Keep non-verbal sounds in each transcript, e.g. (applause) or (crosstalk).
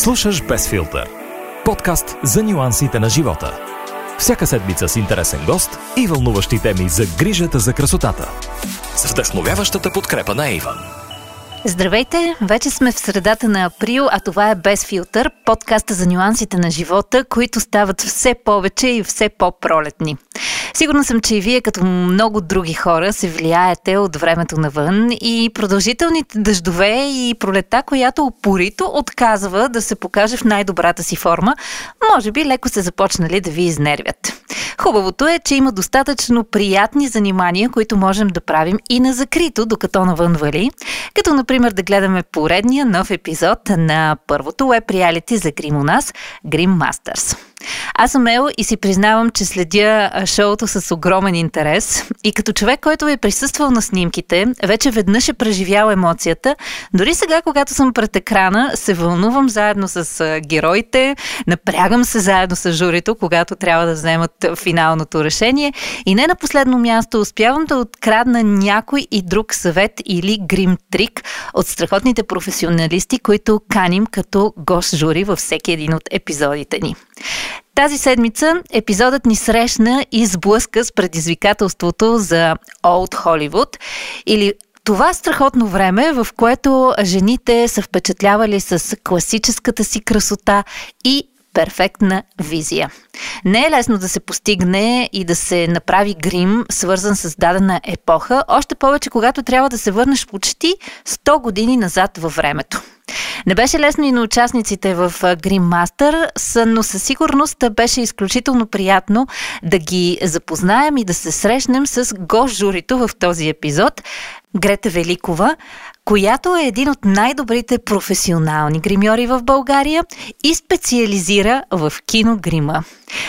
Слушаш Без филтър. Подкаст за нюансите на живота. Всяка седмица с интересен гост и вълнуващи теми за грижата за красотата. С вдъхновяващата подкрепа на Иван. Здравейте! Вече сме в средата на април, а това е Без филтър, подкаста за нюансите на живота, които стават все повече и все по-пролетни. Сигурна съм, че и вие, като много други хора, се влияете от времето навън и продължителните дъждове и пролета, която опорито отказва да се покаже в най-добрата си форма, може би леко се започнали да ви изнервят. Хубавото е, че има достатъчно приятни занимания, които можем да правим и на закрито, докато навън вали, като например да гледаме поредния нов епизод на първото веб реалити за грим у нас – Grim Masters. Аз съм Ел и си признавам, че следя шоуто с огромен интерес и като човек, който е присъствал на снимките, вече веднъж е преживял емоцията. Дори сега, когато съм пред екрана, се вълнувам заедно с героите, напрягам се заедно с журито, когато трябва да вземат финалното решение и не на последно място успявам да открадна някой и друг съвет или грим трик от страхотните професионалисти, които каним като гост жури във всеки един от епизодите ни. Тази седмица епизодът ни срещна и сблъска с предизвикателството за Old Hollywood или това страхотно време, в което жените са впечатлявали с класическата си красота и перфектна визия. Не е лесно да се постигне и да се направи грим, свързан с дадена епоха, още повече когато трябва да се върнеш почти 100 години назад във времето. Не беше лесно и на участниците в Green Master, но със сигурност беше изключително приятно да ги запознаем и да се срещнем с гост журито в този епизод. Грета Великова, която е един от най-добрите професионални гримьори в България и специализира в киногрима.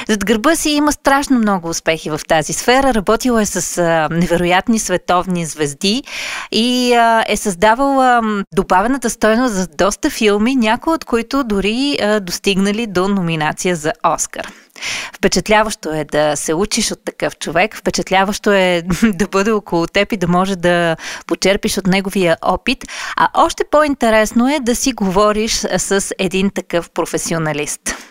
Зад гърба си има страшно много успехи в тази сфера. Работила е с а, невероятни световни звезди и а, е създавала добавената стойност за доста филми, някои от които дори а, достигнали до номинация за Оскар. Впечатляващо е да се учиш от такъв човек, впечатляващо е (laughs) да бъде около теб и да може да почерпиш от неговия опит, а още по-интересно е да си говориш с един такъв професионалист.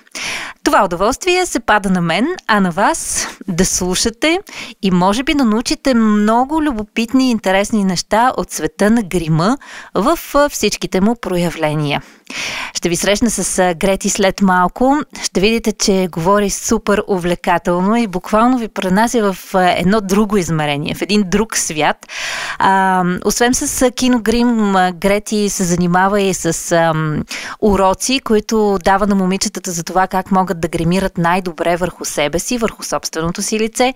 Това удоволствие се пада на мен, а на вас да слушате и може би да научите много любопитни и интересни неща от света на грима в всичките му проявления. Ще ви срещна с Грети след малко. Ще видите, че говори супер увлекателно и буквално ви пренася в едно друго измерение, в един друг свят. А, освен с киногрим, Грети се занимава и с а, уроци, които дава на момичетата за това как могат да гримират най-добре върху себе си, върху собственото си лице.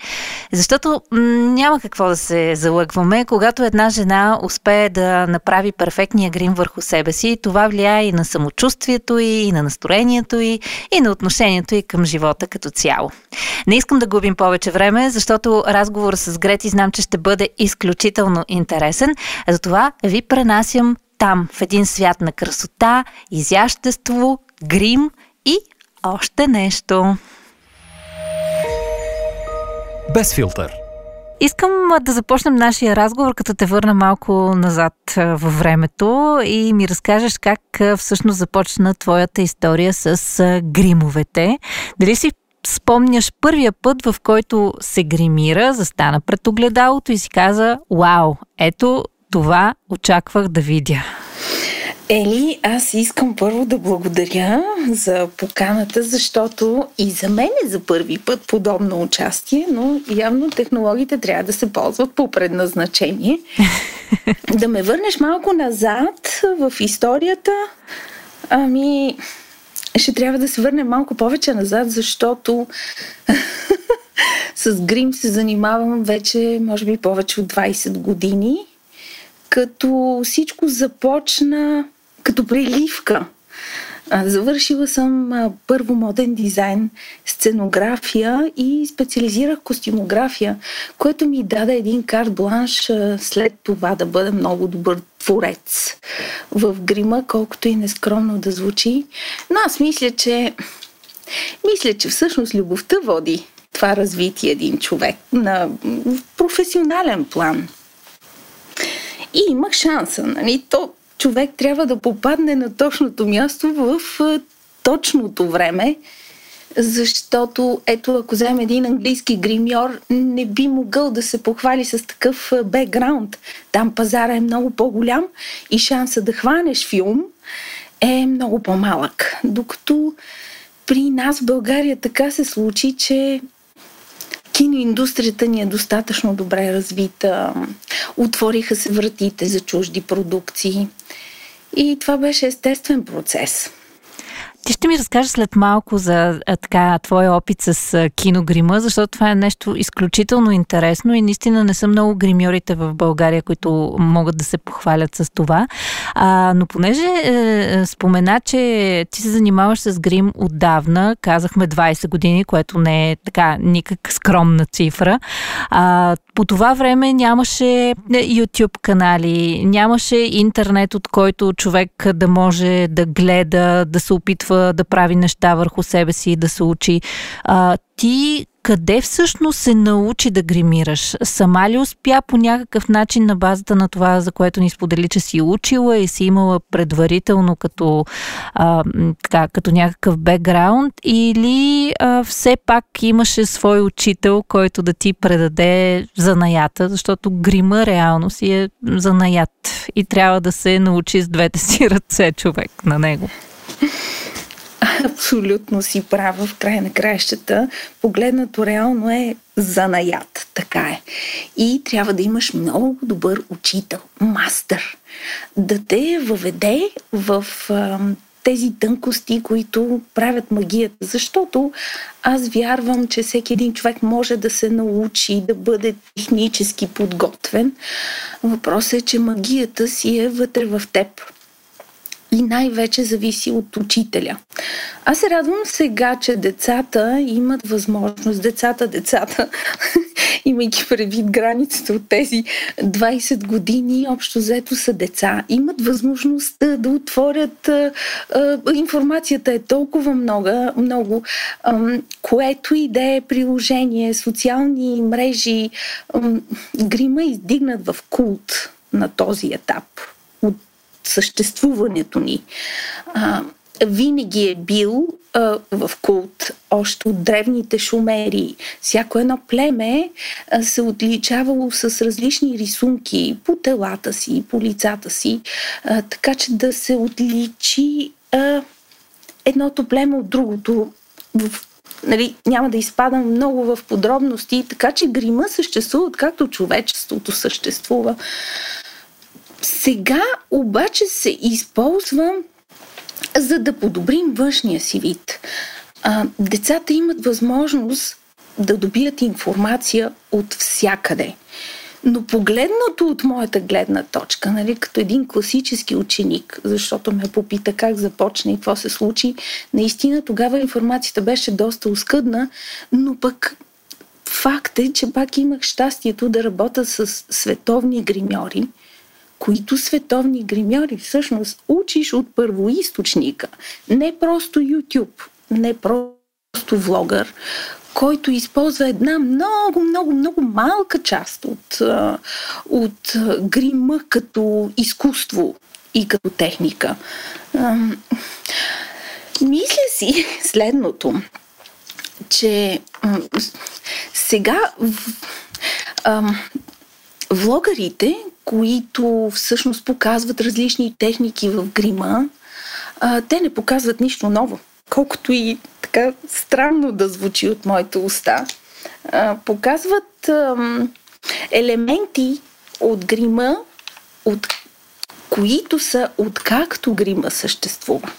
Защото м- няма какво да се залъгваме. Когато една жена успее да направи перфектния грим върху себе си, това влияе и на самочувствието и, и на настроението и, и на отношението и към живота като цяло. Не искам да губим повече време, защото разговор с Грети знам, че ще бъде изключително интересен. Затова ви пренасям там, в един свят на красота, изящество, грим и още нещо. Без филтър. Искам да започнем нашия разговор, като те върна малко назад във времето и ми разкажеш как всъщност започна твоята история с гримовете. Дали си спомняш първия път, в който се гримира, застана пред огледалото и си каза, вау, ето това очаквах да видя. Ели, аз искам първо да благодаря за поканата, защото и за мен е за първи път подобно участие, но явно технологиите трябва да се ползват по предназначение. (laughs) да ме върнеш малко назад в историята, ами ще трябва да се върнем малко повече назад, защото (laughs) с грим се занимавам вече, може би, повече от 20 години като всичко започна като приливка. Завършила съм първо моден дизайн, сценография и специализирах костюмография, което ми даде един карт бланш след това да бъда много добър творец в грима, колкото и нескромно да звучи. Но аз мисля, че мисля, че всъщност любовта води това развитие един човек на професионален план. И имах шанса, нали? То човек трябва да попадне на точното място в точното време, защото ето ако вземе един английски гримьор, не би могъл да се похвали с такъв бекграунд. Там пазара е много по-голям и шанса да хванеш филм е много по-малък. Докато при нас в България така се случи, че киноиндустрията ни е достатъчно добре развита. Отвориха се вратите за чужди продукции. И това беше естествен процес. Ти ще ми разкажеш след малко за така твоя опит с а, киногрима, защото това е нещо изключително интересно и наистина не са много гримьорите в България, които могат да се похвалят с това. А, но понеже е, е спомена, че ти се занимаваш с грим отдавна, казахме 20 години, което не е така никак скромна цифра. А, по това време нямаше е, YouTube канали, нямаше интернет, от който човек да може да гледа, да се опитва да прави неща върху себе си да се учи. А, ти къде всъщност се научи да гримираш? Сама ли успя по някакъв начин на базата на това, за което ни сподели, че си учила и си имала предварително като, а, така, като някакъв бекграунд или а, все пак имаше свой учител, който да ти предаде занаята, защото грима реално си е занаят и трябва да се научи с двете си ръце човек на него. (laughs) Абсолютно си права в края на краищата. Погледнато реално е занаят. Така е. И трябва да имаш много добър учител, мастър, да те въведе в а, тези тънкости, които правят магията. Защото аз вярвам, че всеки един човек може да се научи да бъде технически подготвен. Въпросът е, че магията си е вътре в теб и най-вече зависи от учителя. Аз се радвам сега, че децата имат възможност, децата, децата, (laughs) имайки предвид границата от тези 20 години, общо взето са деца, имат възможност да, отворят. Информацията е толкова много, много което и да е приложение, социални мрежи, грима издигнат в култ на този етап съществуването ни. А, винаги е бил а, в култ, още от древните шумери. Всяко едно племе а, се отличавало с различни рисунки по телата си, по лицата си, а, така че да се отличи а, едното племе от другото. В, нали, няма да изпадам много в подробности, така че грима съществува, както човечеството съществува. Сега обаче се използва за да подобрим външния си вид. А, децата имат възможност да добият информация от всякъде. Но погледнато от моята гледна точка, нали, като един класически ученик, защото ме попита как започна и какво се случи, наистина тогава информацията беше доста оскъдна, но пък факт е, че пак имах щастието да работя с световни гримьори, които световни гримьори всъщност учиш от първоисточника. Не просто YouTube, не просто влогър, който използва една много, много, много малка част от, от грима като изкуство и като техника. Мисля си (laughs) следното, че сега влогарите, които всъщност показват различни техники в грима, а, те не показват нищо ново. Колкото и така странно да звучи от моите уста, а, показват а, елементи от грима, от които са откакто грима съществува.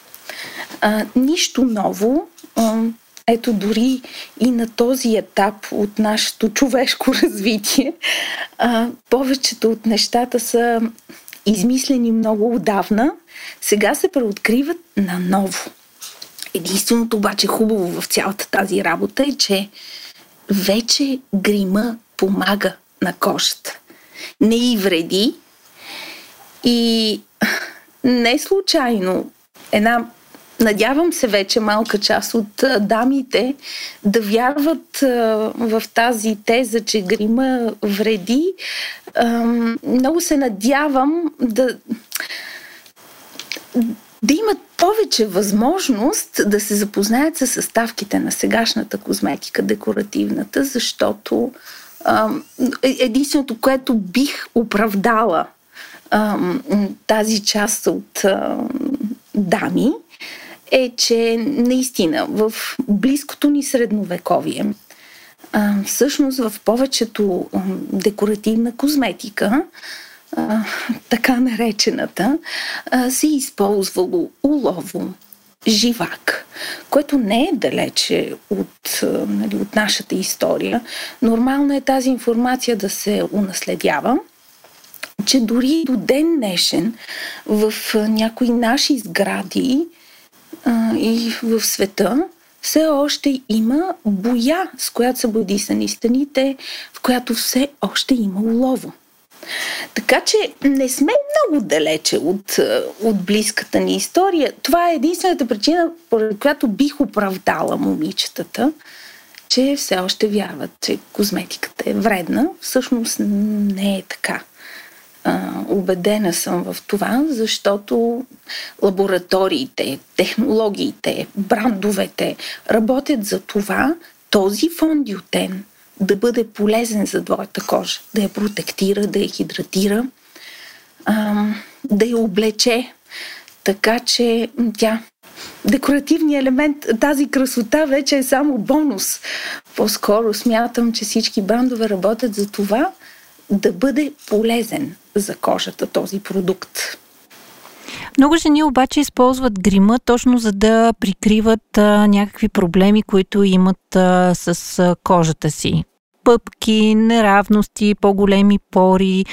А, нищо ново, а, ето дори и на този етап от нашето човешко (laughs) развитие, а, повечето от нещата са измислени много отдавна, сега се преоткриват наново. Единственото обаче хубаво в цялата тази работа е, че вече грима помага на кожата. Не и вреди. И (laughs) не случайно една Надявам се вече малка част от дамите да вярват в тази теза, че грима вреди. Много се надявам да, да имат повече възможност да се запознаят с съставките на сегашната козметика, декоративната, защото е, единственото, което бих оправдала тази част от дами, е, че наистина в близкото ни средновековие, всъщност в повечето декоративна козметика, така наречената, се използвало улово, живак, което не е далече от, нали, от нашата история. Нормално е тази информация да се унаследява, че дори до ден днешен в някои наши сгради и в света все още има боя, с която са бодисани стените, в която все още има улово. Така че не сме много далече от, от близката ни история. Това е единствената причина, поради която бих оправдала момичетата, че все още вярват, че козметиката е вредна. Всъщност не е така. А, убедена съм в това, защото лабораториите, технологиите, брандовете работят за това този фондиотен да бъде полезен за твоята кожа, да я протектира, да я хидратира, да я облече, така че тя декоративният елемент, тази красота вече е само бонус. По-скоро смятам, че всички брандове работят за това да бъде полезен за кожата този продукт. Много жени обаче използват грима точно за да прикриват а, някакви проблеми, които имат а, с а, кожата си. Пъпки, неравности, по-големи пори.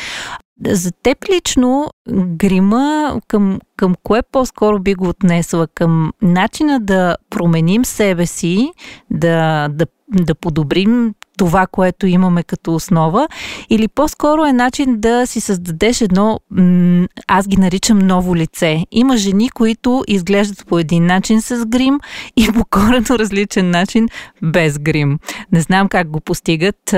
За теб лично грима към, към кое по-скоро би го отнесла? Към начина да променим себе си, да, да, да подобрим това, което имаме като основа, или по-скоро е начин да си създадеш едно, аз ги наричам ново лице. Има жени, които изглеждат по един начин с грим и по корено различен начин без грим. Не знам как го постигат,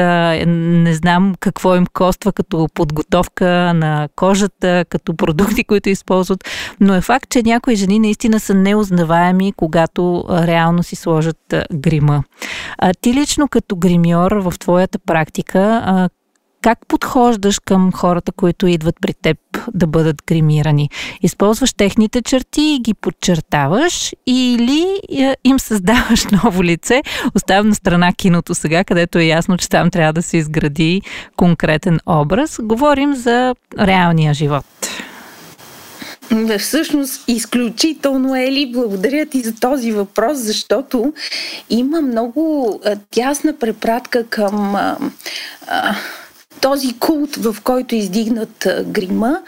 не знам какво им коства като подготовка на кожата, като продукти, които използват, но е факт, че някои жени наистина са неузнаваеми, когато реално си сложат грима. А ти лично като гримьор в твоята практика, как подхождаш към хората, които идват при теб да бъдат гримирани? Използваш техните черти и ги подчертаваш или им създаваш (laughs) ново лице? Оставям на страна киното сега, където е ясно, че там трябва да се изгради конкретен образ. Говорим за реалния живот. Всъщност, изключително, Ели, благодаря ти за този въпрос, защото има много тясна препратка към а, а, този култ, в който издигнат грима,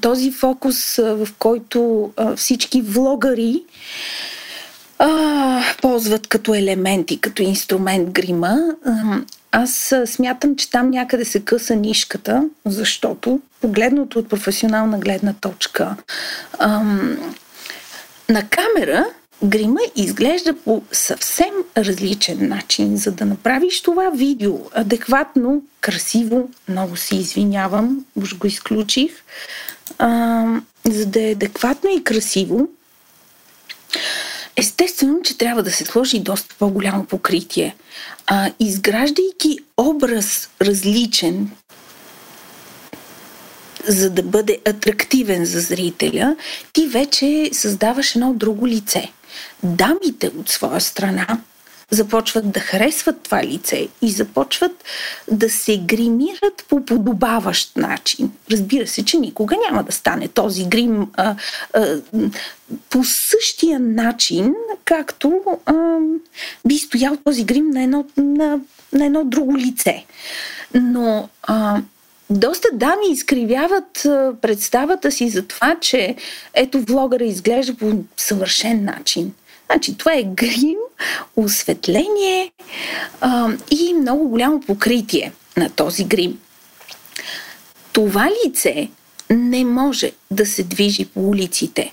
този фокус, в който всички влогари а, ползват като елементи, като инструмент грима. Аз смятам, че там някъде се къса нишката, защото погледното от професионална гледна точка, ам, на камера грима изглежда по съвсем различен начин. За да направиш това видео адекватно, красиво, много си извинявам, уж го изключих, ам, за да е адекватно и красиво, Естествено, че трябва да се сложи доста по-голямо покритие. А, изграждайки образ различен, за да бъде атрактивен за зрителя, ти вече създаваш едно друго лице. Дамите от своя страна започват да харесват това лице и започват да се гримират по подобаващ начин. Разбира се, че никога няма да стане този грим а, а, по същия начин, както а, би стоял този грим на едно, на, на едно друго лице. Но а, доста дами изкривяват представата си за това, че ето влогъра изглежда по съвършен начин. Значи, това е грим, осветление а, и много голямо покритие на този грим. Това лице не може да се движи по улиците,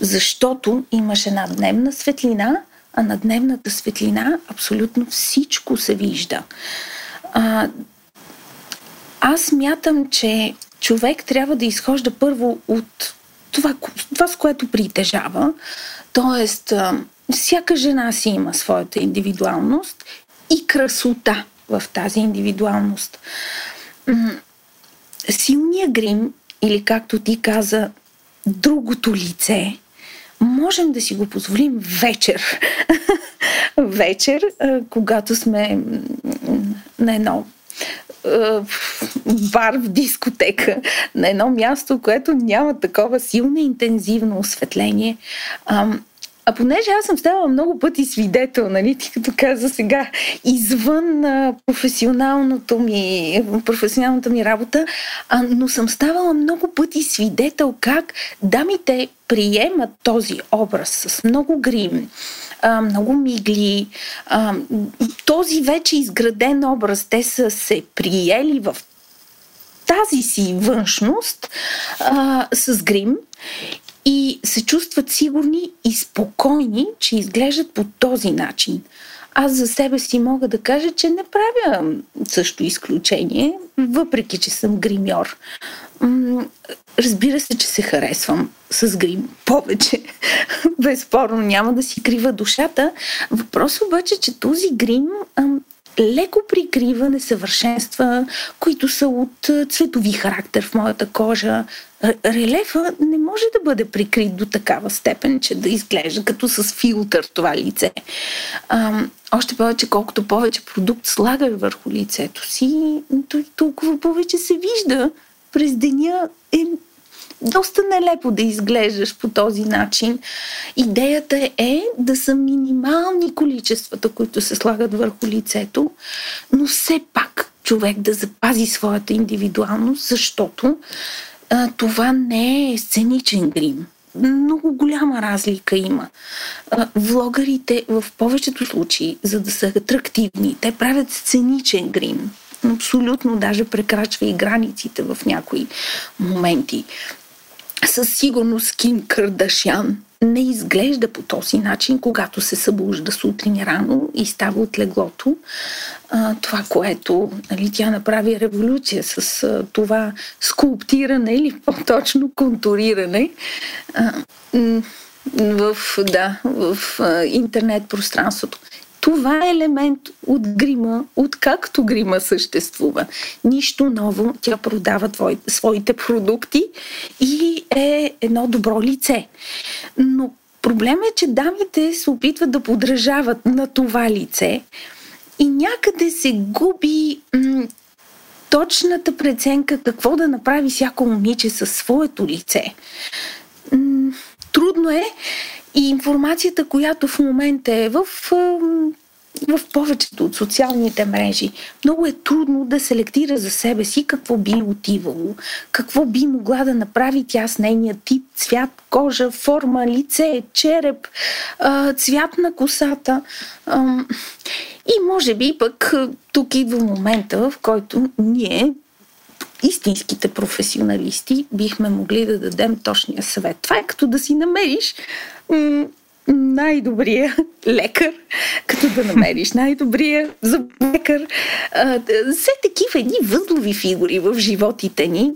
защото имаш една дневна светлина, а на дневната светлина абсолютно всичко се вижда. А, аз мятам, че човек трябва да изхожда първо от това, това с което притежава. Тоест, всяка жена си има своята индивидуалност и красота в тази индивидуалност. Силният грим, или както ти каза, другото лице, можем да си го позволим вечер. (laughs) вечер, когато сме на едно бар в дискотека, на едно място, което няма такова силно интензивно осветление. А понеже аз съм ставала много пъти свидетел, нали, ти като каза сега, извън а, професионалното ми, професионалната ми работа, а, но съм ставала много пъти свидетел как дамите приемат този образ с много грим, много мигли. Този вече изграден образ, те са се приели в тази си външност а, с грим и се чувстват сигурни и спокойни, че изглеждат по този начин. Аз за себе си мога да кажа, че не правя също изключение, въпреки че съм гримьор. Разбира се, че се харесвам с грим повече. (laughs) Безспорно няма да си крива душата. Въпрос обаче, че този грим леко прикрива несъвършенства, които са от цветови характер в моята кожа. Релефа не може да бъде прикрит до такава степен, че да изглежда като с филтър това лице. А, още повече, колкото повече продукт слага върху лицето си, толкова повече се вижда. През деня е доста нелепо да изглеждаш по този начин. Идеята е да са минимални количествата, които се слагат върху лицето, но все пак човек да запази своята индивидуалност, защото а, това не е сценичен грим. Много голяма разлика има. А, влогарите в повечето случаи, за да са атрактивни, те правят сценичен грим абсолютно даже прекрачва и границите в някои моменти със сигурност Ким Кардашян не изглежда по този начин, когато се събужда сутрин рано и става от леглото. А, това, което нали, тя направи революция с а, това скулптиране или по-точно контуриране а, в, да, в а, интернет пространството. Това е елемент от грима, от както грима съществува. Нищо ново, тя продава твой, своите продукти и е едно добро лице. Но проблема е, че дамите се опитват да подражават на това лице и някъде се губи м- точната преценка какво да направи всяко момиче със своето лице. М- трудно е и информацията, която в момента е в, в повечето от социалните мрежи, много е трудно да селектира за себе си какво би отивало, какво би могла да направи тя с нейния тип, цвят, кожа, форма, лице, череп, цвят на косата. И може би пък тук идва момента, в който ние истинските професионалисти бихме могли да дадем точния съвет. Това е като да си намериш най-добрия лекар, като да намериш най-добрия лекар. Все такива едни възлови фигури в животите ни,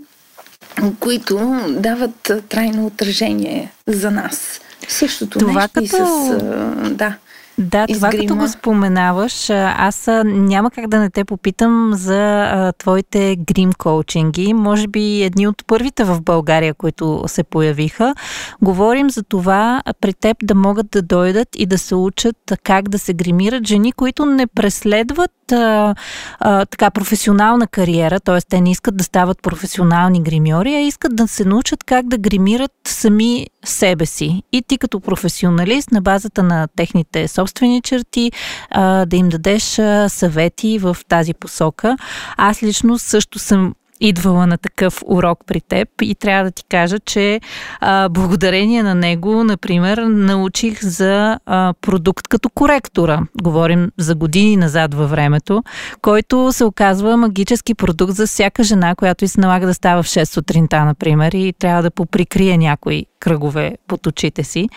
които дават трайно отражение за нас. Същото Това нещо като... и с... Да. Да, това като го споменаваш, аз няма как да не те попитам за а, твоите грим коучинги. Може би едни от първите в България, които се появиха. Говорим за това при теб да могат да дойдат и да се учат как да се гримират жени, които не преследват а, а, така професионална кариера, т.е. те не искат да стават професионални гримьори, а искат да се научат как да гримират сами себе си. И ти като професионалист на базата на техните собствени черти а, да им дадеш а, съвети в тази посока. Аз лично също съм идвала на такъв урок при теб и трябва да ти кажа, че а, благодарение на него, например, научих за а, продукт като коректора. Говорим за години назад във времето, който се оказва магически продукт за всяка жена, която и се налага да става в 6 сутринта, например, и трябва да поприкрие някои кръгове под очите си.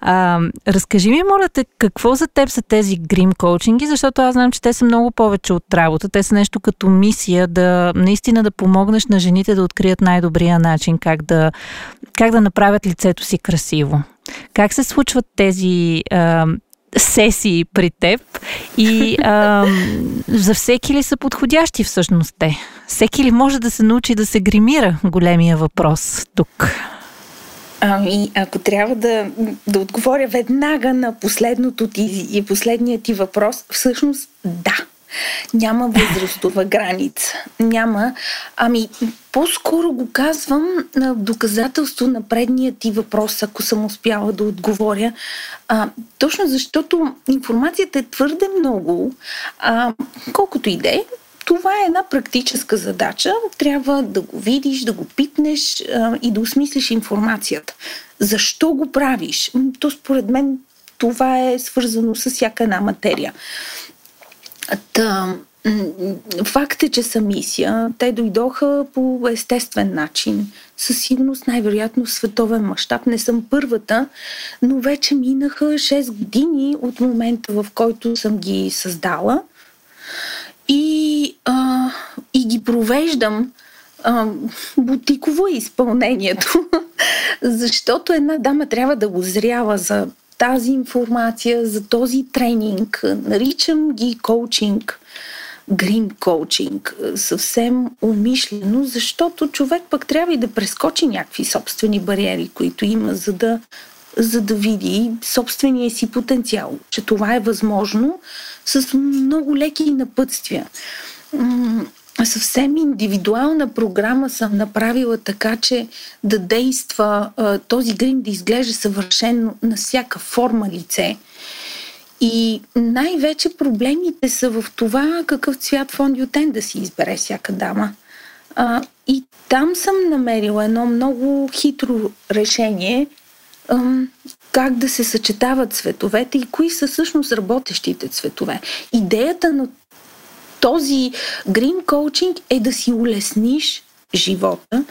А, разкажи ми, моля те, какво за теб са тези грим коучинги, защото аз знам, че те са много повече от работа. Те са нещо като мисия да наистина да помогнеш на жените да открият най-добрия начин как да, как да направят лицето си красиво. Как се случват тези а, сесии при теб и а, за всеки ли са подходящи всъщност те? Всеки ли може да се научи да се гримира? Големия въпрос тук. Ами, ако трябва да, да отговоря веднага на последното ти и последният ти въпрос, всъщност да. Няма възрастова (laughs) граница. Няма. Ами, по-скоро го казвам на доказателство на предния ти въпрос, ако съм успяла да отговоря. А, точно защото информацията е твърде много. А, колкото и да е, това е една практическа задача. Трябва да го видиш, да го питнеш а, и да осмислиш информацията. Защо го правиш? То според мен това е свързано с всяка една материя. Та, факт е, че са мисия. Те дойдоха по естествен начин. Със сигурност, най-вероятно в световен мащаб. Не съм първата, но вече минаха 6 години от момента, в който съм ги създала. И, а, и ги провеждам а, бутиково изпълнението, (laughs) защото една дама трябва да го зрява за тази информация, за този тренинг. Наричам ги коучинг, грин коучинг, съвсем умишлено, защото човек пък трябва и да прескочи някакви собствени бариери, които има, за да, за да види собствения си потенциал, че това е възможно с много леки напътствия съвсем индивидуална програма съм направила така, че да действа този грим да изглежда съвършено на всяка форма лице. И най-вече проблемите са в това какъв цвят фондиотен да си избере всяка дама. И там съм намерила едно много хитро решение как да се съчетават цветовете и кои са всъщност работещите цветове. Идеята на този грин коучинг е да си улесниш живота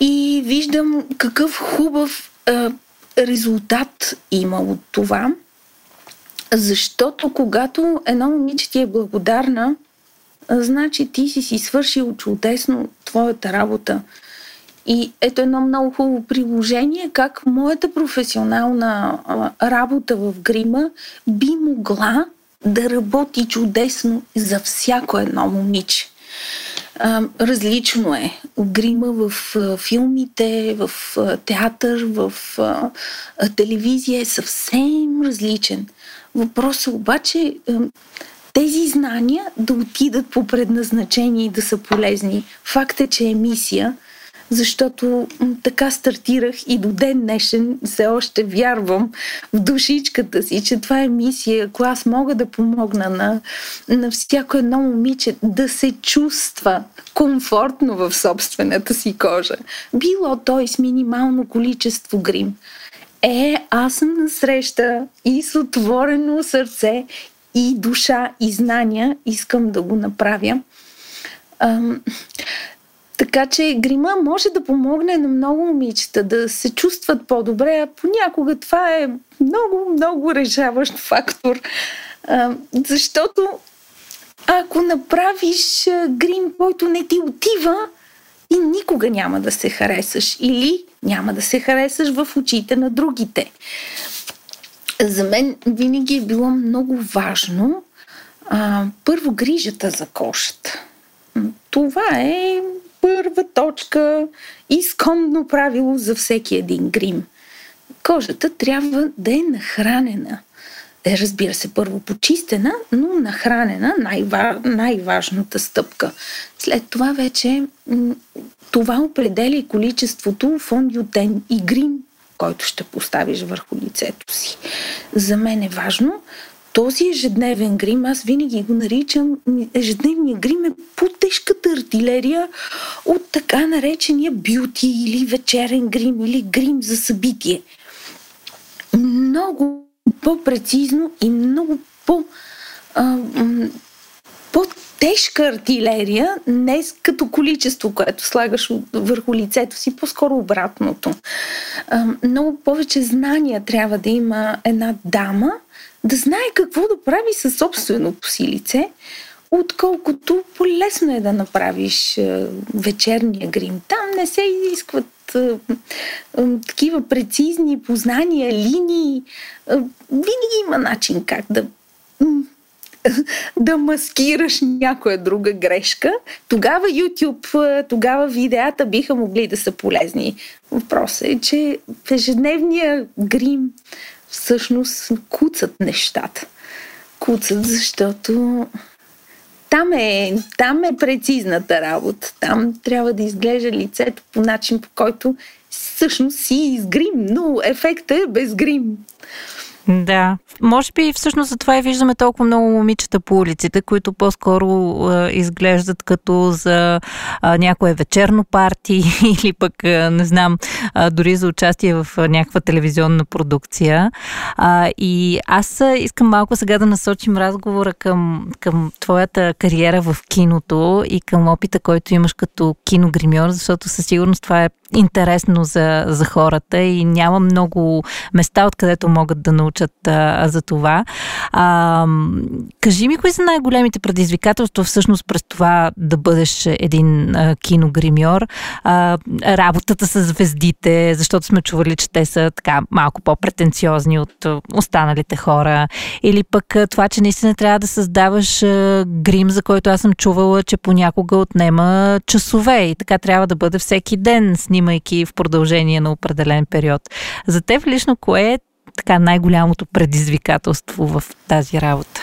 и виждам какъв хубав а, резултат има от това, защото когато едно момиче ти е благодарна, значи ти си си свършил чудесно твоята работа. И ето едно много хубаво приложение, как моята професионална работа в грима би могла да работи чудесно за всяко едно момиче. Различно е. Грима в филмите, в театър, в телевизия е съвсем различен. Въпросът обаче тези знания да отидат по предназначение и да са полезни. Факт е, че е мисия защото така стартирах и до ден днешен все още вярвам в душичката си, че това е мисия, ако аз мога да помогна на, на всяко едно момиче да се чувства комфортно в собствената си кожа. Било той с минимално количество грим. Е, аз съм на среща и с отворено сърце и душа и знания искам да го направя. Ам, така че грима може да помогне на много момичета да се чувстват по-добре, а понякога това е много, много решаващ фактор. А, защото ако направиш грим, който не ти отива, и никога няма да се харесаш или няма да се харесаш в очите на другите. За мен винаги е било много важно а, първо грижата за кошата. Това е първа точка, изконно правило за всеки един грим. Кожата трябва да е нахранена. Е, разбира се, първо почистена, но нахранена, най-ва, най-важната стъпка. След това вече това определя и количеството фондиотен и грим, който ще поставиш върху лицето си. За мен е важно този ежедневен грим, аз винаги го наричам, ежедневния грим е по-тежката артилерия от така наречения бюти или вечерен грим или грим за събитие. Много по-прецизно и много по- по тежка артилерия, не като количество, което слагаш върху лицето си, по-скоро обратното. Много повече знания трябва да има една дама, да знае какво да прави със собственото си лице, отколкото по-лесно е да направиш вечерния грим. Там не се изискват такива прецизни познания, линии. Винаги има начин как да (laughs) да маскираш някоя друга грешка, тогава YouTube, тогава видеята биха могли да са полезни. Въпросът е, че в ежедневния грим всъщност куцат нещата. Куцат, защото там е, там е прецизната работа. Там трябва да изглежда лицето по начин, по който всъщност си изгрим, но ефектът е без грим. Да. Може би всъщност за това и виждаме толкова много момичета по улиците, които по-скоро а, изглеждат като за а, някое вечерно парти (laughs) или пък, а, не знам, а, дори за участие в а, някаква телевизионна продукция. А, и аз искам малко сега да насочим разговора към, към твоята кариера в киното и към опита, който имаш като киногримьор, защото със сигурност това е интересно за, за хората и няма много места, откъдето могат да научат а, за това. А, кажи ми, кои са най-големите предизвикателства всъщност през това да бъдеш един а, киногримьор? А, работата с звездите, защото сме чували, че те са така малко по-претенциозни от останалите хора. Или пък това, че наистина трябва да създаваш а, грим, за който аз съм чувала, че понякога отнема часове и така трябва да бъде всеки ден снимайки в продължение на определен период. За теб лично кое е така най-голямото предизвикателство в тази работа?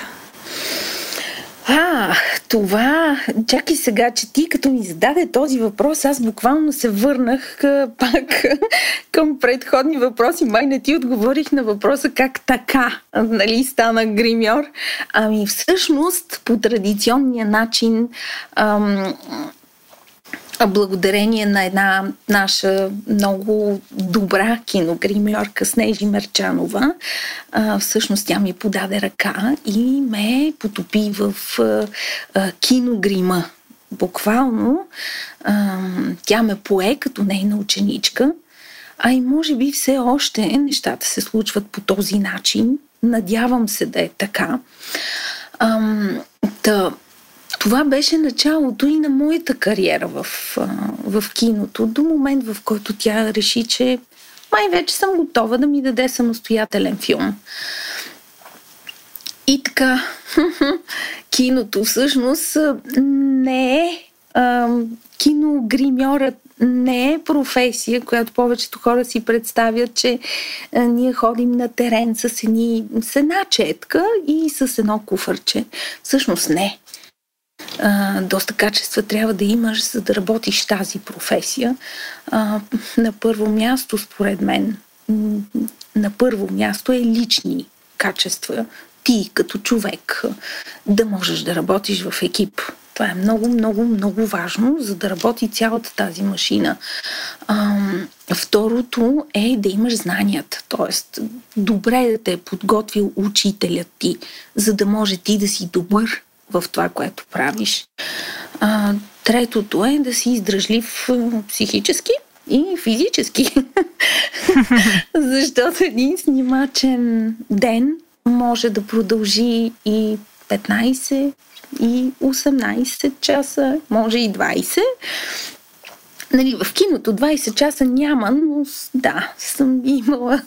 А, това, чакай сега, че ти като ми зададе този въпрос, аз буквално се върнах пак (laughs) към предходни въпроси. Май не ти отговорих на въпроса как така, нали, стана гримьор. Ами всъщност, по традиционния начин, ам, благодарение на една наша много добра киногримьорка Снежи Мерчанова. Всъщност тя ми подаде ръка и ме потопи в а, а, киногрима. Буквално тя ме пое като нейна ученичка, а и може би все още нещата се случват по този начин. Надявам се да е така. А, да, това беше началото и на моята кариера в, в киното, до момент в който тя реши, че май вече съм готова да ми даде самостоятелен филм. И така, (laughs) киното всъщност не е киногримьорът не е професия, която повечето хора си представят, че ние ходим на терен с, едни, с една четка и с едно куфърче. Всъщност не доста качества трябва да имаш, за да работиш тази професия. На първо място, според мен, на първо място е лични качества. Ти като човек да можеш да работиш в екип. Това е много, много, много важно, за да работи цялата тази машина. Второто е да имаш знанията, т.е. добре да те е подготвил учителят ти, за да може ти да си добър в това, което правиш. А, третото е да си издръжлив психически и физически. (laughs) Защото един снимачен ден може да продължи и 15, и 18 часа, може и 20. Нали, в киното 20 часа няма, но да, съм имала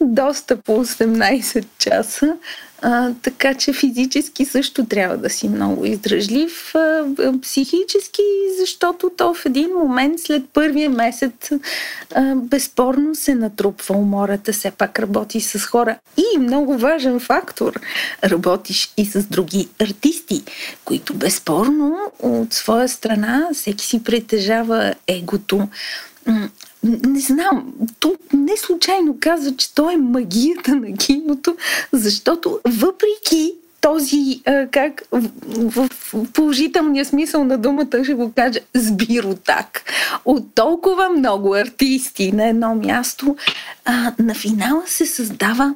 доста по 18 часа. А, така че физически също трябва да си много издръжлив. А, психически, защото то в един момент след първия месец а, безспорно се натрупва умората. Все пак работи с хора. И много важен фактор. Работиш и с други артисти, които безспорно от своя страна всеки си притежава егото не знам, то не случайно казва, че то е магията на киното, защото въпреки този, как в, положителния смисъл на думата ще го кажа, сбиротак. От толкова много артисти на едно място, на финала се създава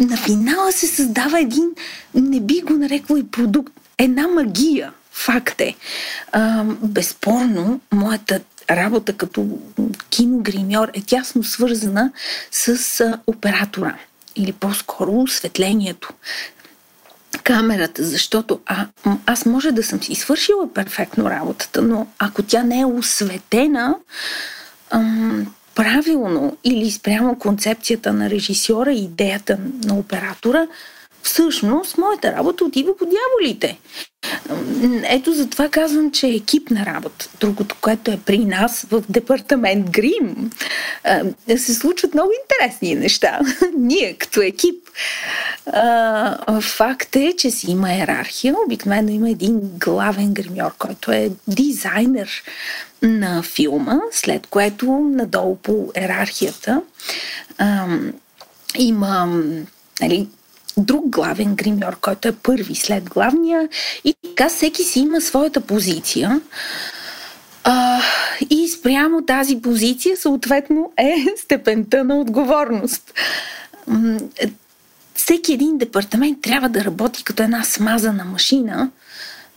на финала се създава един, не би го нарекла и продукт, една магия. Факт е. А, безспорно, моята работа като киногримьор е тясно свързана с а, оператора или по-скоро осветлението камерата, защото а, аз може да съм си свършила перфектно работата, но ако тя не е осветена ам, правилно или спрямо концепцията на режисьора и идеята на оператора, всъщност моята работа отива по дяволите. Ето за това казвам, че е екипна работа. Другото, което е при нас в департамент Грим, се случват много интересни неща. (laughs) Ние като екип. Факт е, че си има иерархия. Обикновено има един главен гримьор, който е дизайнер на филма, след което надолу по иерархията има нали, друг главен гримьор, който е първи след главния и така всеки си има своята позиция. А, и спрямо тази позиция съответно е (laughs) степента на отговорност. Всеки един департамент трябва да работи като една смазана машина,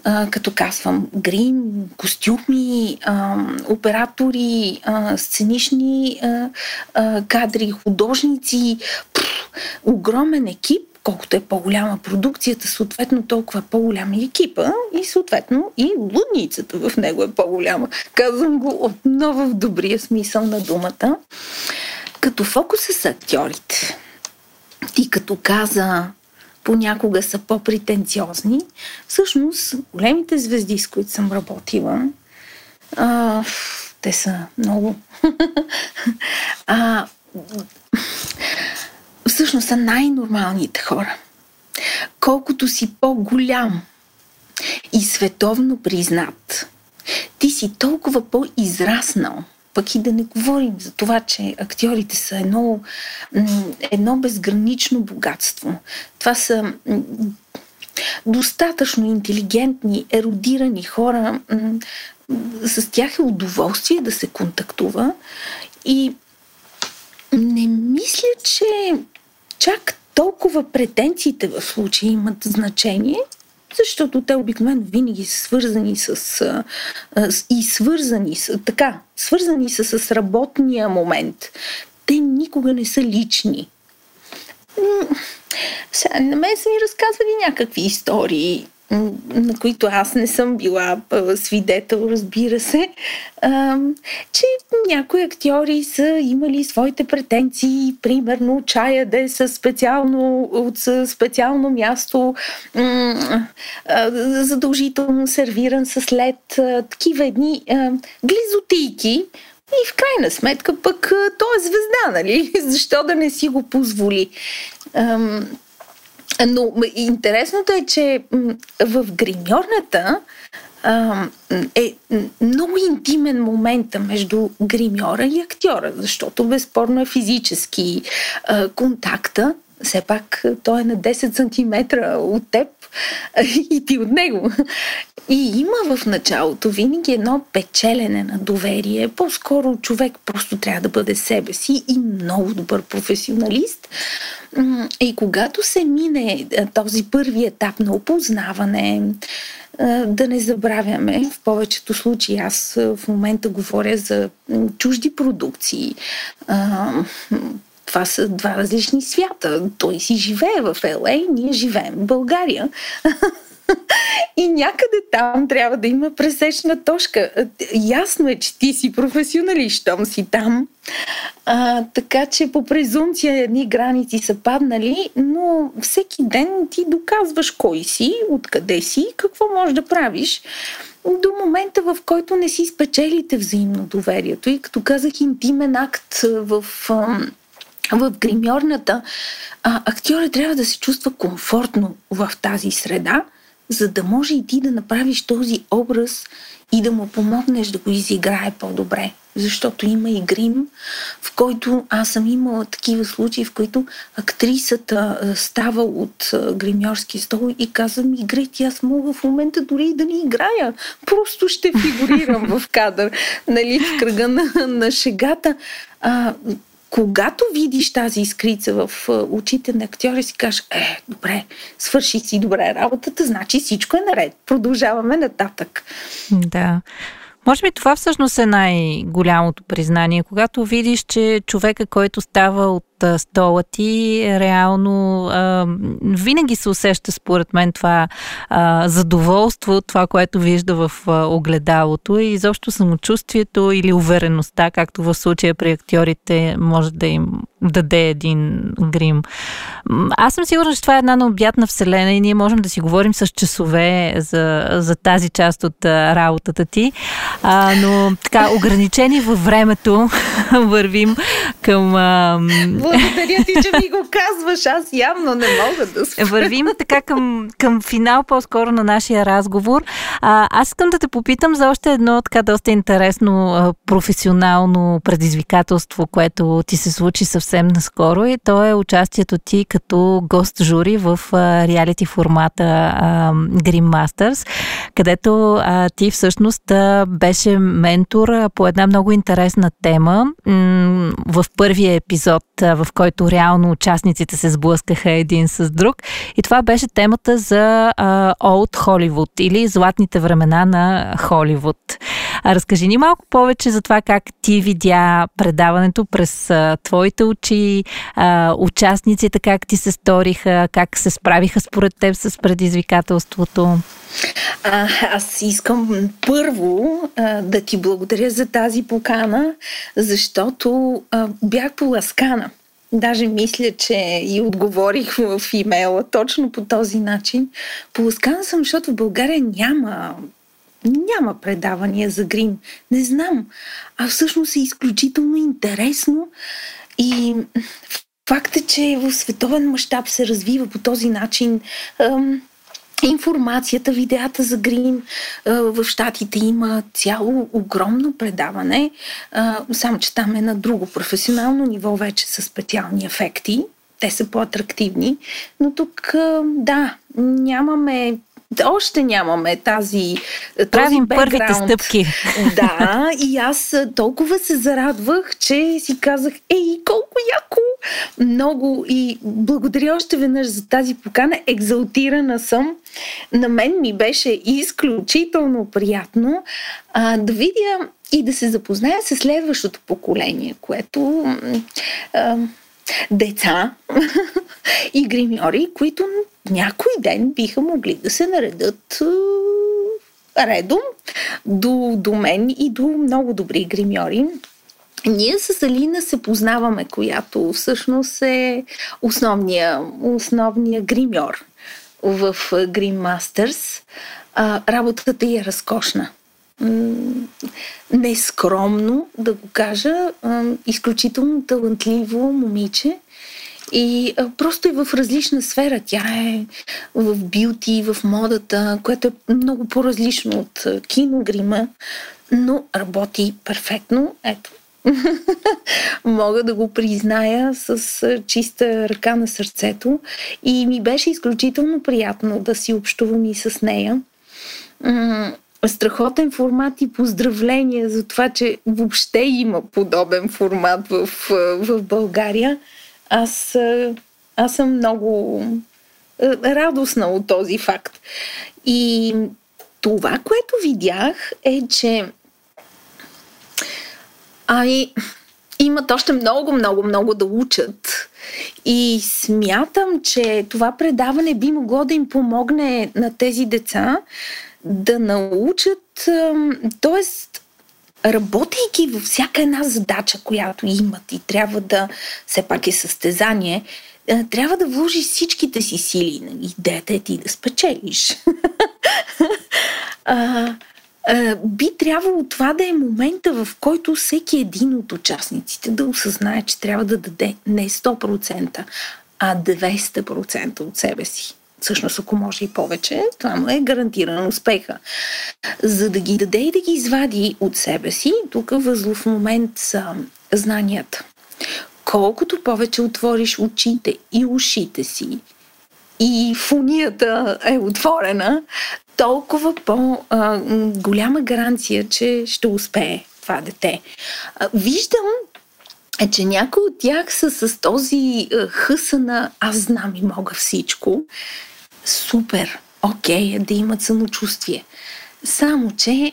а, като казвам, грим, костюми, а, оператори, а, сценични а, а, кадри, художници, пфф, огромен екип, колкото е по-голяма продукцията, съответно толкова е по-голяма и екипа и съответно и лудницата в него е по-голяма. Казвам го отново в добрия смисъл на думата. Като фокуса са актьорите. Ти като каза, понякога са по-претенциозни. Всъщност, големите звезди, с които съм работила, а, те са много. (laughs) а, всъщност са най-нормалните хора. Колкото си по-голям и световно признат, ти си толкова по-израснал. Пък и да не говорим за това, че актьорите са едно, едно безгранично богатство. Това са достатъчно интелигентни, еродирани хора. С тях е удоволствие да се контактува и не мисля, че чак толкова претенциите в случая имат значение, защото те обикновено винаги са свързани с, с и свързани с, така, свързани са с работния момент. Те никога не са лични. Сега, на мен са ми разказвали някакви истории на които аз не съм била свидетел, разбира се, че някои актьори са имали своите претенции, примерно чая да е със специално, от специално място, задължително сервиран с лед, такива едни глизотийки, и в крайна сметка пък той е звезда, нали? (laughs) Защо да не си го позволи? Но интересното е, че в гримьорната е много интимен момент между гримьора и актьора, защото безспорно е физически контакта. Все пак той е на 10 см от теб и ти от него. И има в началото винаги едно печелене на доверие. По-скоро човек просто трябва да бъде себе си и много добър професионалист. И когато се мине този първи етап на опознаване, да не забравяме, в повечето случаи аз в момента говоря за чужди продукции, това са два различни свята. Той си живее в Л.А., ние живеем в България. (laughs) И някъде там трябва да има пресечна точка. Ясно е, че ти си професионалист, щом си там. А, така че по презумция едни граници са паднали, но всеки ден ти доказваш кой си, откъде си, какво можеш да правиш до момента, в който не си спечелите взаимно доверието. И като казах, интимен акт в в гримьорната, а, актьора трябва да се чувства комфортно в тази среда, за да може и ти да направиш този образ и да му помогнеш да го изиграе по-добре. Защото има и грим, в който аз съм имала такива случаи, в които актрисата става от гримьорски стол и казва ми, Грети, аз мога в момента дори и да не играя. Просто ще фигурирам в кадър, нали, в кръга на, на шегата. А, когато видиш тази искрица в очите на актьора, си кажеш, е, добре, свърши си добре работата, значи всичко е наред. Продължаваме нататък. Да. Може би това всъщност е най-голямото признание, когато видиш, че човека, който става от стола ти, реално а, винаги се усеща според мен това а, задоволство, това, което вижда в а, огледалото и изобщо самочувствието или увереността, както в случая при актьорите може да им даде един грим. Аз съм сигурна, че това е една необятна вселена и ние можем да си говорим с часове за, за тази част от а, работата ти, а, но така, ограничени във времето (laughs) вървим към... А, благодаря ти, че ми го казваш. Аз явно не мога да спра. Вървим така към, към финал по-скоро на нашия разговор. А, аз искам да те попитам за още едно така доста интересно а, професионално предизвикателство, което ти се случи съвсем наскоро и то е участието ти като гост-жури в реалити формата а, Green Masters, където а, ти всъщност а, беше ментор а, по една много интересна тема. М- в първия епизод, а, в който реално участниците се сблъскаха един с друг. И това беше темата за Old Hollywood или златните времена на Холивуд. А разкажи ни малко повече за това как ти видя предаването през а, твоите очи, а, участниците как ти се сториха, как се справиха според теб с предизвикателството. А, аз искам първо а, да ти благодаря за тази покана, защото а, бях поласкана. Даже мисля, че и отговорих в имейла точно по този начин. Поласкана съм, защото в България няма няма предавания за грим. Не знам. А всъщност е изключително интересно и факт е, че в световен мащаб се развива по този начин информацията, видеята за грим. В Штатите има цяло огромно предаване, само че там е на друго професионално ниво вече с специални ефекти. Те са по-атрактивни, но тук да, нямаме още нямаме тази. Правим този първите стъпки. (laughs) Да, и аз толкова се зарадвах, че си казах, ей, колко яко! Много и благодаря още веднъж за тази покана. Екзалтирана съм. На мен ми беше изключително приятно а, да видя и да се запозная с следващото поколение, което а, деца (laughs) и гримьори, които някой ден биха могли да се наредат редом до, до мен и до много добри гримьори. Ние с Алина се познаваме, която всъщност е основния, основния гримьор в Green Masters. А, работата е разкошна. Нескромно, да го кажа, изключително талантливо момиче, и а, просто е в различна сфера. Тя е в бюти, в модата, което е много по-различно от киногрима, но работи перфектно. Ето. (laughs) Мога да го призная с чиста ръка на сърцето. И ми беше изключително приятно да си общувам и с нея страхотен формат и поздравления за това, че въобще има подобен формат в, в България. Аз, аз съм много радостна от този факт. И това, което видях е, че ай, имат още много, много, много да учат. И смятам, че това предаване би могло да им помогне на тези деца да научат, т.е работейки във всяка една задача, която имат и трябва да, все пак е състезание, е, трябва да вложиш всичките си сили. Идеята е ти да спечелиш. (laughs) а, а, би трябвало това да е момента, в който всеки един от участниците да осъзнае, че трябва да даде не 100%, а 200% от себе си всъщност ако може и повече, това му е гарантиран успеха. За да ги даде и да ги извади от себе си, тук възлов момент са знанията. Колкото повече отвориш очите и ушите си, и фунията е отворена, толкова по-голяма гаранция, че ще успее това дете. Виждам е, че някои от тях са с този хъса на аз знам и мога всичко. Супер, окей, okay, да имат самочувствие. Само, че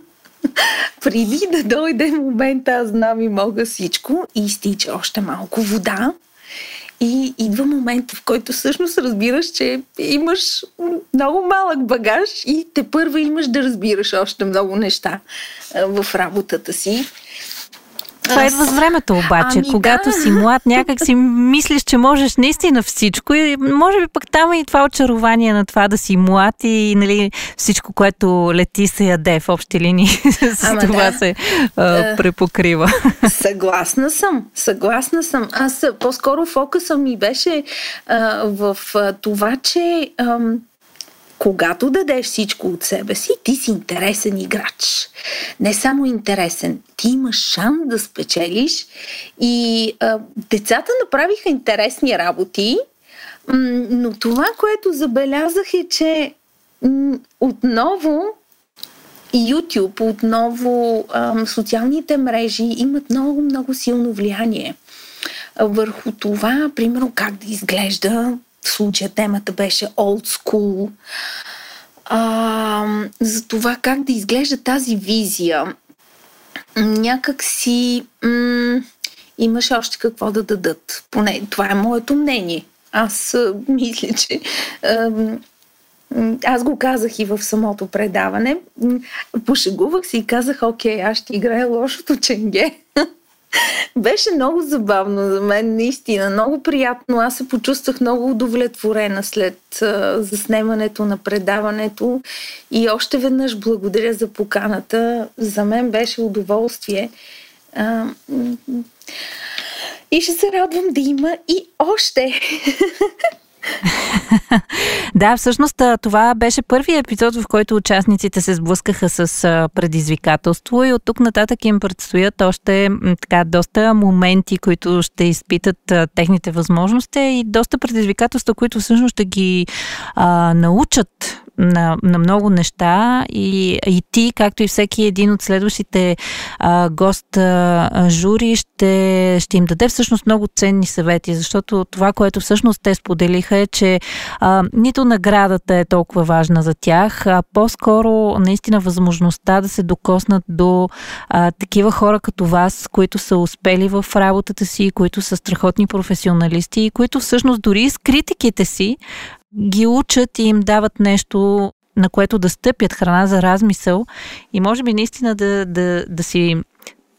(laughs) преди да дойде момента, аз знам и мога всичко, и изтича още малко вода. И идва момент, в който всъщност разбираш, че имаш много малък багаж и те първа имаш да разбираш още много неща в работата си. Това идва с времето обаче. Ами, Когато да. си млад, някак си мислиш, че можеш наистина всичко и може би пък там и това очарование на това да си млад и нали, всичко, което лети се яде в общи линии. (laughs) с Ама това да. се а, препокрива. (laughs) Съгласна съм. Съгласна съм. Аз по-скоро фокуса ми беше а, в а, това, че... А, когато дадеш всичко от себе си, ти си интересен играч. Не само интересен, ти имаш шанс да спечелиш. И а, децата направиха интересни работи, но това, което забелязах е, че отново YouTube, отново а, социалните мрежи имат много, много силно влияние върху това, примерно, как да изглежда в случая темата беше old school. А, за това как да изглежда тази визия. Някак си м- имаше още какво да дадат. Поне това е моето мнение. Аз (laughs) мисля, че аз го казах и в самото предаване. Пошегувах си и казах, окей, аз ще играя лошото ченге. (laughs) (laughs) Беше много забавно за мен, наистина. Много приятно. Аз се почувствах много удовлетворена след а, заснемането на предаването. И още веднъж благодаря за поканата. За мен беше удоволствие. А, и ще се радвам да има и още. (laughs) да, всъщност това беше първият епизод, в който участниците се сблъскаха с предизвикателство и от тук нататък им предстоят още така доста моменти, които ще изпитат техните възможности и доста предизвикателства, които всъщност ще ги а, научат на, на много неща и, и ти, както и всеки един от следващите а, гост а, жури, ще, ще им даде всъщност много ценни съвети, защото това, което всъщност те споделиха е, че а, нито наградата е толкова важна за тях, а по-скоро наистина възможността да се докоснат до а, такива хора като вас, които са успели в работата си, които са страхотни професионалисти и които всъщност дори с критиките си ги учат и им дават нещо, на което да стъпят храна за размисъл и може би наистина да, да, да си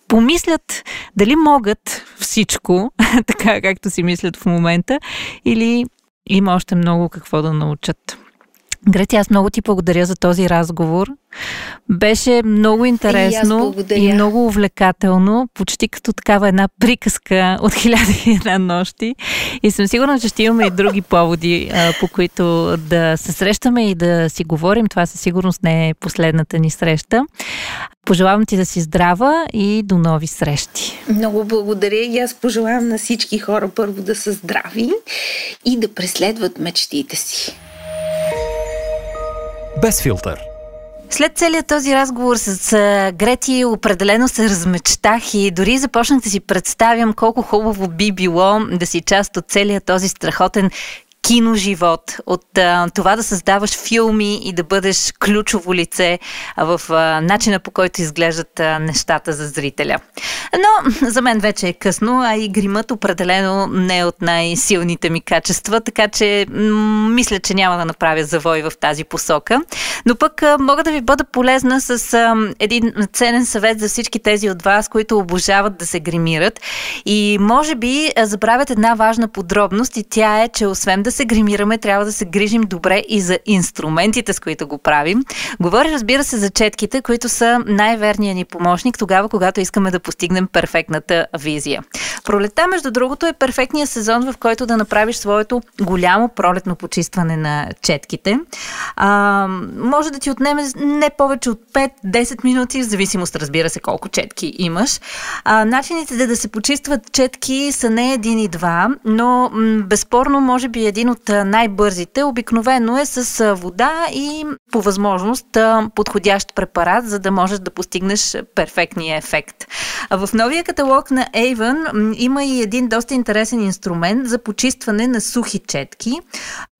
помислят дали могат всичко, (laughs) така както си мислят в момента, или има още много какво да научат. Грети, аз много ти благодаря за този разговор. Беше много интересно и, и много увлекателно, почти като такава една приказка от хиляди и една нощи. И съм сигурна, че ще имаме и други поводи, по които да се срещаме и да си говорим. Това със сигурност не е последната ни среща. Пожелавам ти да си здрава и до нови срещи. Много благодаря и аз пожелавам на всички хора първо да са здрави и да преследват мечтите си. Без филтър. След целият този разговор с Грети определено се размечтах и дори започнах да си представям колко хубаво би било да си част от целият този страхотен киноживот, от а, това да създаваш филми и да бъдеш ключово лице в а, начина по който изглеждат а, нещата за зрителя. Но за мен вече е късно, а и гримът определено не е от най-силните ми качества, така че м- мисля, че няма да направя завой в тази посока. Но пък а, мога да ви бъда полезна с а, един ценен съвет за всички тези от вас, които обожават да се гримират. И може би а, забравят една важна подробност и тя е, че освен да се гримираме, трябва да се грижим добре и за инструментите, с които го правим. Говоря, разбира се, за четките, които са най-верният ни помощник тогава, когато искаме да постигнем перфектната визия. Пролета, между другото, е перфектният сезон, в който да направиш своето голямо пролетно почистване на четките. А, може да ти отнеме не повече от 5-10 минути, в зависимост, разбира се, колко четки имаш. А, начините да, да се почистват четки са не един и два, но м- безспорно, може би един един от най-бързите. Обикновено е с вода и по възможност подходящ препарат, за да можеш да постигнеш перфектния ефект. В новия каталог на Avon има и един доста интересен инструмент за почистване на сухи четки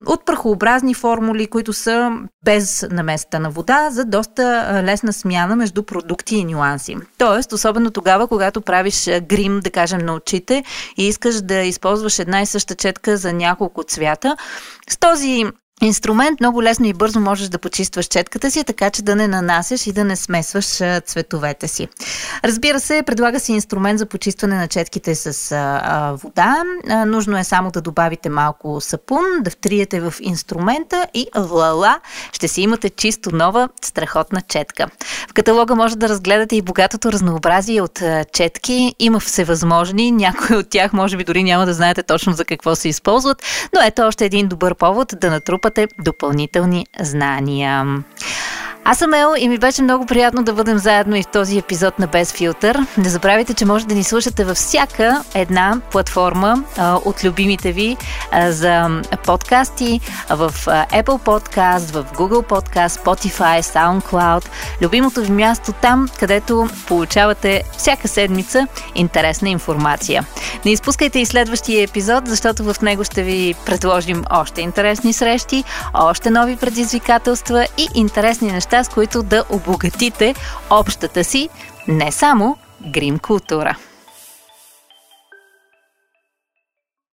от прахообразни формули, които са без наместа на вода, за доста лесна смяна между продукти и нюанси. Тоест, особено тогава, когато правиш грим, да кажем, на очите и искаш да използваш една и съща четка за няколко цвята, с този инструмент много лесно и бързо можеш да почистваш четката си, така че да не нанасяш и да не смесваш цветовете си. Разбира се, предлага се инструмент за почистване на четките с а, вода. А, нужно е само да добавите малко сапун, да втриете в инструмента и лала, ще си имате чисто нова, страхотна четка. В каталога може да разгледате и богатото разнообразие от четки. Има всевъзможни, някои от тях може би дори няма да знаете точно за какво се използват, но ето още един добър повод да натрупате натрупате допълнителни знания. Аз съм Ел и ми беше много приятно да бъдем заедно и в този епизод на Без филтър. Не забравяйте, че може да ни слушате във всяка една платформа а, от любимите ви а, за подкасти, в а, Apple Podcast, в Google Podcast, Spotify, SoundCloud. Любимото ви място там, където получавате всяка седмица интересна информация. Не изпускайте и следващия епизод, защото в него ще ви предложим още интересни срещи, още нови предизвикателства и интересни неща неща, с които да обогатите общата си не само грим култура.